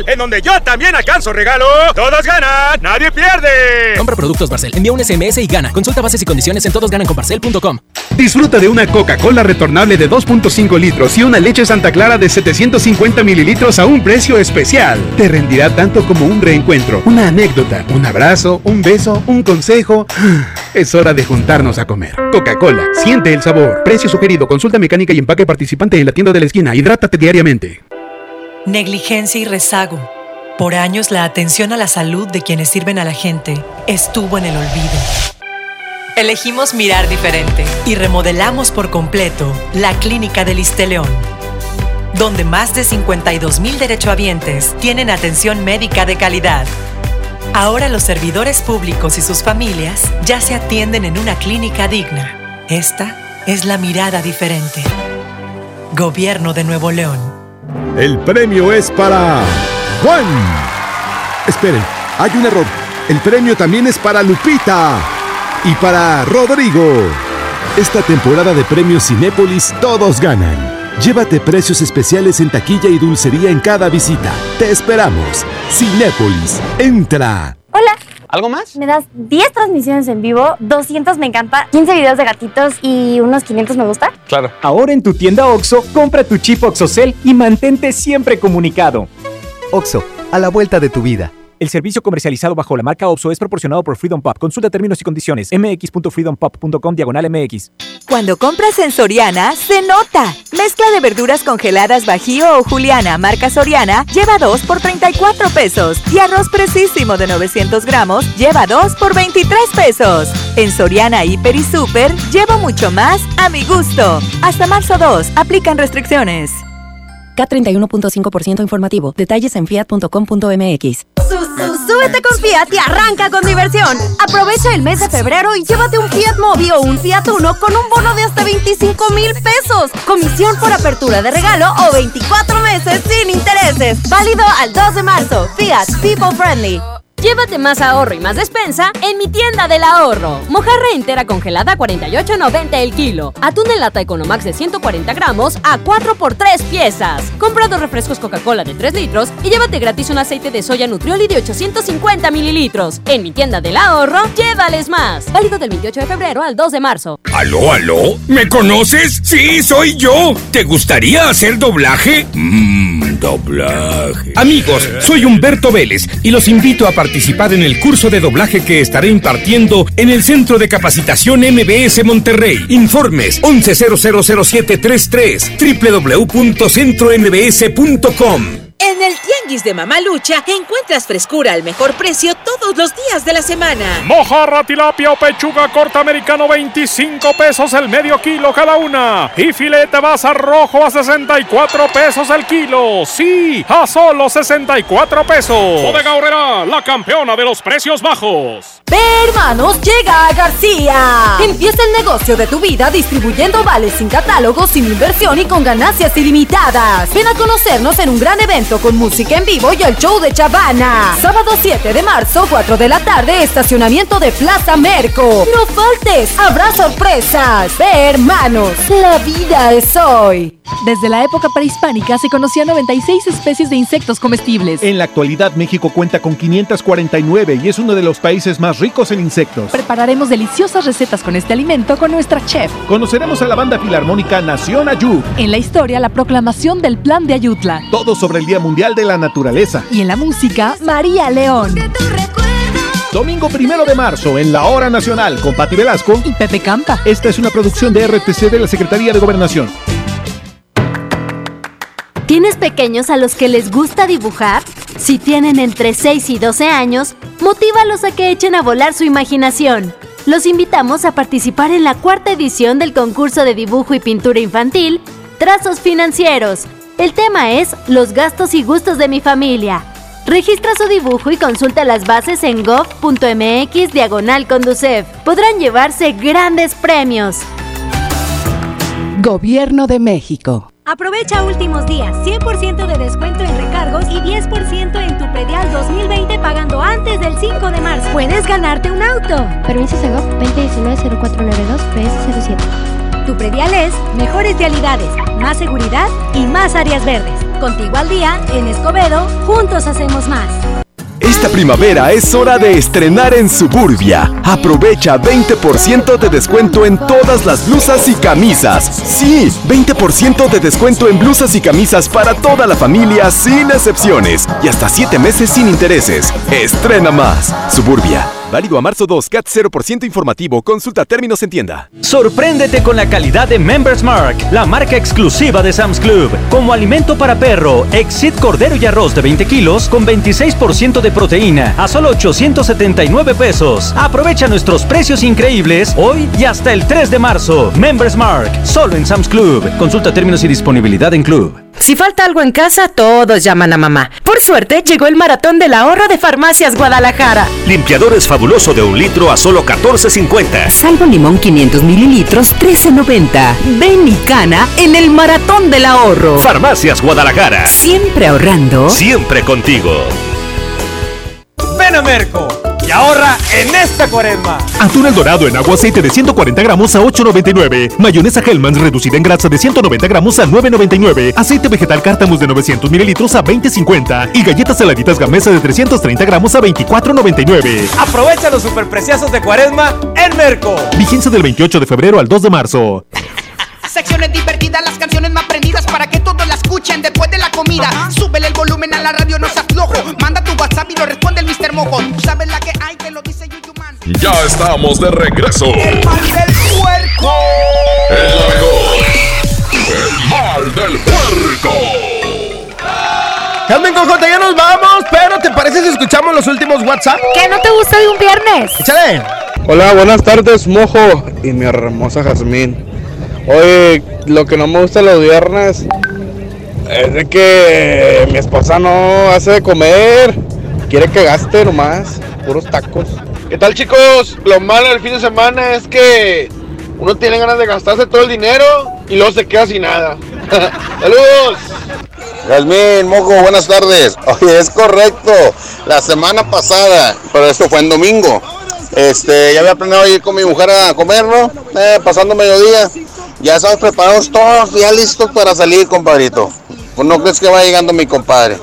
[SPEAKER 59] En donde yo también alcanzo regalo. Todos ganan, nadie pierde.
[SPEAKER 16] Compra productos Barcel, envía un SMS y gana. Consulta bases y condiciones en todosgananconbarcel.com.
[SPEAKER 60] Disfruta de una Coca-Cola retornable de 2.5 litros y una leche Santa Clara de 750 mililitros a un precio especial. Te rendirá tanto como un reencuentro, una anécdota, un abrazo, un beso, un consejo. Es hora de juntarnos a comer. Coca-Cola, siente el sabor. Precio sugerido, consulta mecánica y empaque participante en la tienda de la esquina. Hidrátate diariamente.
[SPEAKER 23] Negligencia y rezago. Por años la atención a la salud de quienes sirven a la gente estuvo en el olvido. Elegimos mirar diferente y remodelamos por completo la Clínica del León, donde más de 52 mil derechohabientes tienen atención médica de calidad. Ahora los servidores públicos y sus familias ya se atienden en una clínica digna. Esta es la mirada diferente. Gobierno de Nuevo León.
[SPEAKER 24] El premio es para Juan. Esperen, hay un error. El premio también es para Lupita y para Rodrigo. Esta temporada de premios Cinépolis todos ganan. Llévate precios especiales en taquilla y dulcería en cada visita. Te esperamos. Cinépolis, entra.
[SPEAKER 61] Hola.
[SPEAKER 62] ¿Algo más?
[SPEAKER 61] Me das 10 transmisiones en vivo, 200 me encanta, 15 videos de gatitos y unos 500 me gusta.
[SPEAKER 62] Claro.
[SPEAKER 63] Ahora en tu tienda OXO, compra tu chip OXOCEL y mantente siempre comunicado.
[SPEAKER 45] OXO, a la vuelta de tu vida.
[SPEAKER 16] El servicio comercializado bajo la marca OPSO es proporcionado por Freedom Pop. Consulta términos y condiciones. mx.freedompop.com diagonal mx.
[SPEAKER 26] Cuando compras en Soriana, se nota. Mezcla de verduras congeladas Bajío o Juliana, marca Soriana, lleva 2 por 34 pesos. Y arroz precisísimo de 900 gramos, lleva 2 por 23 pesos. En Soriana, Hiper y Super, llevo mucho más a mi gusto. Hasta marzo 2, aplican restricciones.
[SPEAKER 64] K31.5% informativo. Detalles en fiat.com.mx.
[SPEAKER 9] Súbete con Fiat y arranca con diversión. Aprovecha el mes de febrero y llévate un Fiat Mobi o un Fiat Uno con un bono de hasta 25 mil pesos. Comisión por apertura de regalo o 24 meses sin intereses. Válido al 2 de marzo. Fiat People Friendly. Llévate más ahorro y más despensa en mi tienda del ahorro. Mojarra entera congelada a 48.90 el kilo. Atún en lata Economax de 140 gramos a 4 por 3 piezas. Compra dos refrescos Coca-Cola de 3 litros y llévate gratis un aceite de soya Nutrioli de 850 mililitros. En mi tienda del ahorro, llévales más. Válido del 28 de febrero al 2 de marzo.
[SPEAKER 17] ¿Aló, aló? ¿Me conoces? Sí, soy yo. ¿Te gustaría hacer doblaje? Mmm, doblaje. Amigos, soy Humberto Vélez y los invito a participar en el curso de doblaje que estaré impartiendo en el Centro de Capacitación MBS Monterrey. Informes 11000733 www.centrombs.com.
[SPEAKER 37] En el Tianguis de Mamalucha encuentras frescura al mejor precio todos los días de la semana.
[SPEAKER 25] Mojarra, tilapia o pechuga corta americano 25 pesos el medio kilo cada una. Y filete basa rojo a 64 pesos el kilo. Sí, a solo 64 pesos. Bodega Horrera, la campeona de los precios bajos.
[SPEAKER 9] Ve, hermanos, llega a García. Empieza el negocio de tu vida distribuyendo vales sin catálogo, sin inversión y con ganancias ilimitadas. Ven a conocernos en un gran evento con música en vivo y el show de Chavana. Sábado 7 de marzo, 4 de la tarde, estacionamiento de Plaza Merco. No faltes, habrá sorpresas. Ve, hermanos, la vida es hoy.
[SPEAKER 65] Desde la época prehispánica se conocían 96 especies de insectos comestibles.
[SPEAKER 60] En la actualidad México cuenta con 549 y es uno de los países más ricos en insectos.
[SPEAKER 65] Prepararemos deliciosas recetas con este alimento con nuestra chef.
[SPEAKER 60] Conoceremos a la banda filarmónica Nación Ayud.
[SPEAKER 65] En la historia, la proclamación del Plan de Ayutla.
[SPEAKER 60] Todo sobre el Día Mundial de la Naturaleza.
[SPEAKER 65] Y en la música, María León.
[SPEAKER 60] Domingo primero de marzo en la Hora Nacional con Pati Velasco
[SPEAKER 65] y Pepe Campa.
[SPEAKER 60] Esta es una producción de RTC de la Secretaría de Gobernación.
[SPEAKER 61] ¿Tienes pequeños a los que les gusta dibujar? Si tienen entre 6 y 12 años, motívalos a que echen a volar su imaginación. Los invitamos a participar en la cuarta edición del concurso de dibujo y pintura infantil, Trazos Financieros. El tema es Los gastos y gustos de mi familia. Registra su dibujo y consulta las bases en gov.mx diagonal. Podrán llevarse grandes premios.
[SPEAKER 65] Gobierno de México.
[SPEAKER 9] Aprovecha últimos días, 100% de descuento en recargos y 10% en tu predial 2020 pagando antes del 5 de marzo. Puedes ganarte un auto.
[SPEAKER 66] Permiso Segov 2019-0492 PS07.
[SPEAKER 9] Tu predial es mejores realidades, más seguridad y más áreas verdes. Contigo al día, en Escobedo, juntos hacemos más.
[SPEAKER 24] Esta primavera es hora de estrenar en Suburbia. Aprovecha 20% de descuento en todas las blusas y camisas. Sí, 20% de descuento en blusas y camisas para toda la familia sin excepciones. Y hasta 7 meses sin intereses. Estrena más. Suburbia. Válido a marzo 2, CAT 0% informativo. Consulta términos en tienda.
[SPEAKER 67] Sorpréndete con la calidad de Members Mark, la marca exclusiva de Sam's Club. Como alimento para perro, Exit Cordero y Arroz de 20 kilos con 26% de proteína a solo 879 pesos. Aprovecha nuestros precios increíbles hoy y hasta el 3 de marzo. Members Mark, solo en Sam's Club. Consulta términos y disponibilidad en Club.
[SPEAKER 68] Si falta algo en casa, todos llaman a mamá. Por suerte, llegó el maratón del ahorro de Farmacias Guadalajara.
[SPEAKER 69] Limpiadores fabuloso de un litro a solo 14.50.
[SPEAKER 37] Salvo limón 500 mililitros, 13.90. Ven y cana en el maratón del ahorro.
[SPEAKER 69] Farmacias Guadalajara.
[SPEAKER 37] Siempre ahorrando.
[SPEAKER 69] Siempre contigo.
[SPEAKER 70] Ven a Merco y ahorra en esta cuaresma.
[SPEAKER 38] Atún el dorado en agua aceite de 140 gramos a 8.99. Mayonesa Hellmann's reducida en grasa de 190 gramos a 9.99. Aceite vegetal Cártamus de 900 mililitros a 20.50. Y galletas saladitas Gamesa de 330 gramos a 24.99.
[SPEAKER 70] Aprovecha los superpreciosos de cuaresma en Merco.
[SPEAKER 38] Vigencia del 28 de febrero al 2 de marzo.
[SPEAKER 11] Secciones divertidas, las canciones más prendidas la escuchen después de la comida. Súbele el volumen a la radio, no se aflojo. Manda tu WhatsApp y lo responde el Mr. Mojo. Tú sabes la que hay, te lo dice Yuyuman.
[SPEAKER 39] Ya estamos de regreso.
[SPEAKER 11] El mal del puerco.
[SPEAKER 39] El mejor. El mal del puerco.
[SPEAKER 4] Calmen Cojota, ya nos vamos, pero ¿te parece si escuchamos los últimos WhatsApp?
[SPEAKER 5] ¿Qué no te gusta de un viernes?
[SPEAKER 4] Échale.
[SPEAKER 71] Hola, buenas tardes, Mojo y mi hermosa Jazmín. Oye, lo que no me gusta los viernes es de que mi esposa no hace de comer. Quiere que gaste nomás, puros tacos.
[SPEAKER 72] ¿Qué tal chicos? Lo malo del fin de semana es que uno tiene ganas de gastarse todo el dinero y luego se queda sin nada. ¡Saludos!
[SPEAKER 73] Jazmín, Mojo, buenas tardes. Oye, es correcto. La semana pasada, pero esto fue en domingo. Este, ya había planeado ir con mi mujer a comer, ¿no? Eh, pasando mediodía. Ya estamos preparados todos, ya listos para salir, compadrito. Pues no crees que va llegando mi compadre.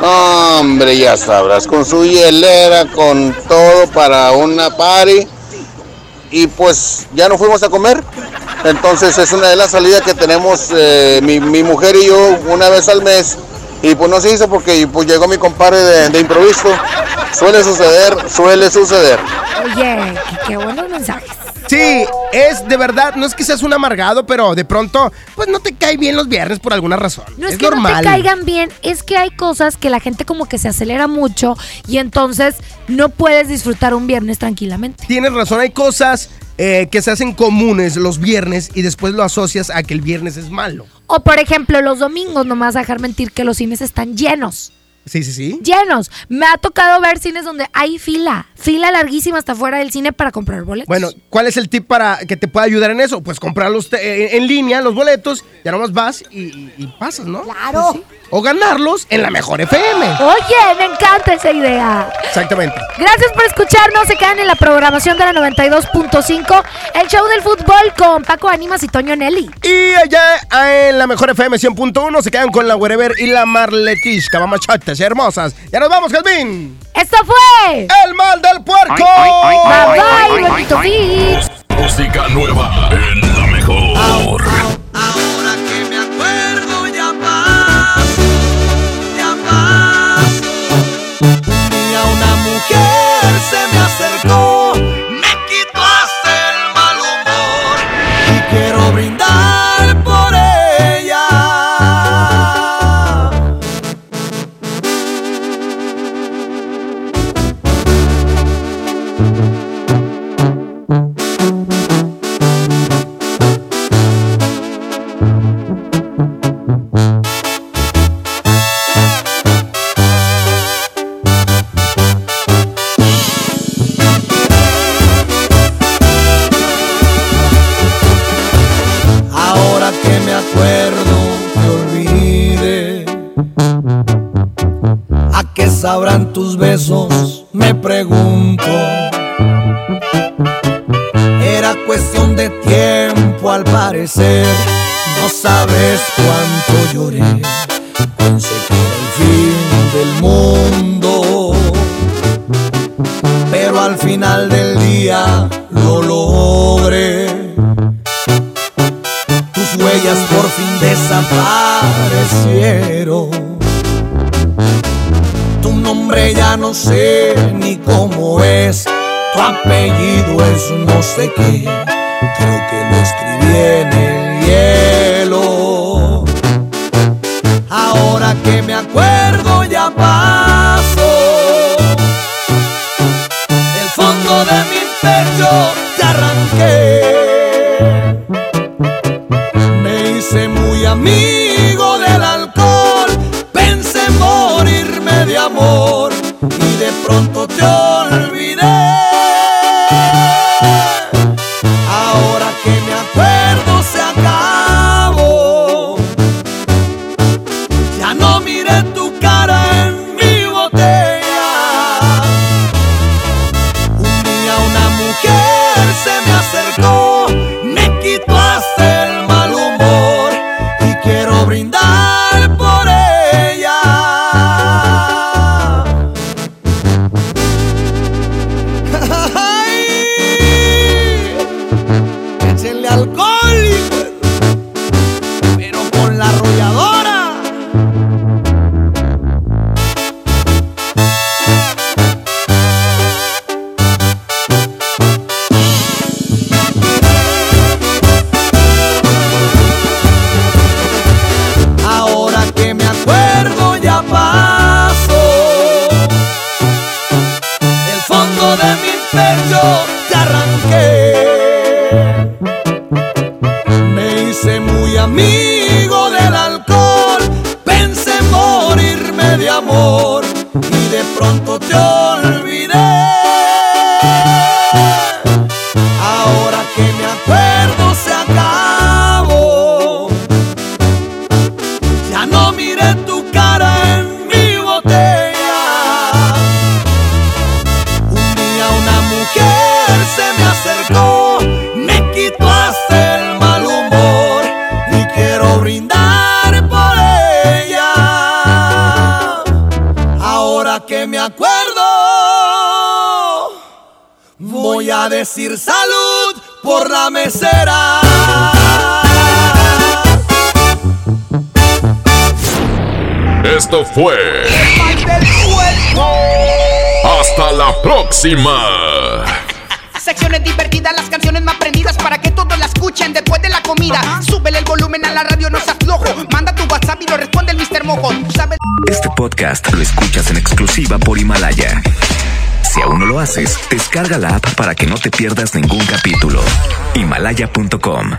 [SPEAKER 73] Hombre, ya sabrás, con su hielera, con todo para una party. Y pues ya no fuimos a comer. Entonces es una de las salidas que tenemos eh, mi, mi mujer y yo una vez al mes. Y pues no se hizo porque pues llegó mi compadre de, de improviso. Suele suceder, suele suceder.
[SPEAKER 5] Oye, qué, qué buenos mensajes.
[SPEAKER 4] Sí, es de verdad, no es que seas un amargado, pero de pronto, pues no te cae bien los viernes por alguna razón.
[SPEAKER 5] No es,
[SPEAKER 4] es
[SPEAKER 5] que
[SPEAKER 4] normal.
[SPEAKER 5] no te caigan bien, es que hay cosas que la gente como que se acelera mucho y entonces no puedes disfrutar un viernes tranquilamente.
[SPEAKER 4] Tienes razón, hay cosas eh, que se hacen comunes los viernes y después lo asocias a que el viernes es malo.
[SPEAKER 5] O por ejemplo, los domingos, no me vas a dejar mentir que los cines están llenos.
[SPEAKER 4] Sí, sí, sí.
[SPEAKER 5] Llenos. Me ha tocado ver cines donde hay fila, fila larguísima hasta fuera del cine para comprar boletos.
[SPEAKER 4] Bueno, ¿cuál es el tip para que te pueda ayudar en eso? Pues comprarlos te- en, en línea, los boletos, ya nomás vas y, y- y pasas, ¿no?
[SPEAKER 5] Claro.
[SPEAKER 4] O ganarlos en la mejor FM.
[SPEAKER 5] Oye, me encanta esa idea.
[SPEAKER 4] Exactamente.
[SPEAKER 5] Gracias por escucharnos. Se quedan en la programación de la 92.5, el show del fútbol con Paco Ánimas y Toño Nelly.
[SPEAKER 4] Y allá en la mejor FM 100.1 se quedan con la Wherever y la Marletishka, mamachotas hermosas. Ya nos vamos, Calvin.
[SPEAKER 5] Esto fue
[SPEAKER 4] El mal del puerco.
[SPEAKER 5] Bye bye, bonito beach.
[SPEAKER 39] Música nueva en la mejor.
[SPEAKER 74] Y a una mujer
[SPEAKER 44] sabrán tus besos? Me pregunto. Era cuestión de tiempo al parecer. No sabes cuánto lloré. Pensé que era el fin del mundo. Pero al final del día lo logré. Tus huellas por fin desaparecieron. Ya no sé ni cómo es. Tu apellido es no sé qué. Creo que lo escribí en el hielo. Ahora que me acuerdo ya pasó. Del fondo de mi pecho te arranqué. Me hice muy amigo
[SPEAKER 39] Esto fue. Hasta la próxima.
[SPEAKER 11] Secciones divertidas, las canciones más prendidas para que todos la escuchen después de la comida. Súbele el volumen a la radio, no seas flojo. Manda tu WhatsApp y lo responde el Mr. Mojo. Sabes-
[SPEAKER 1] Este podcast lo escuchas en exclusiva por Himalaya. Si aún no lo haces, descarga la app para que no te pierdas ningún capítulo. Himalaya.com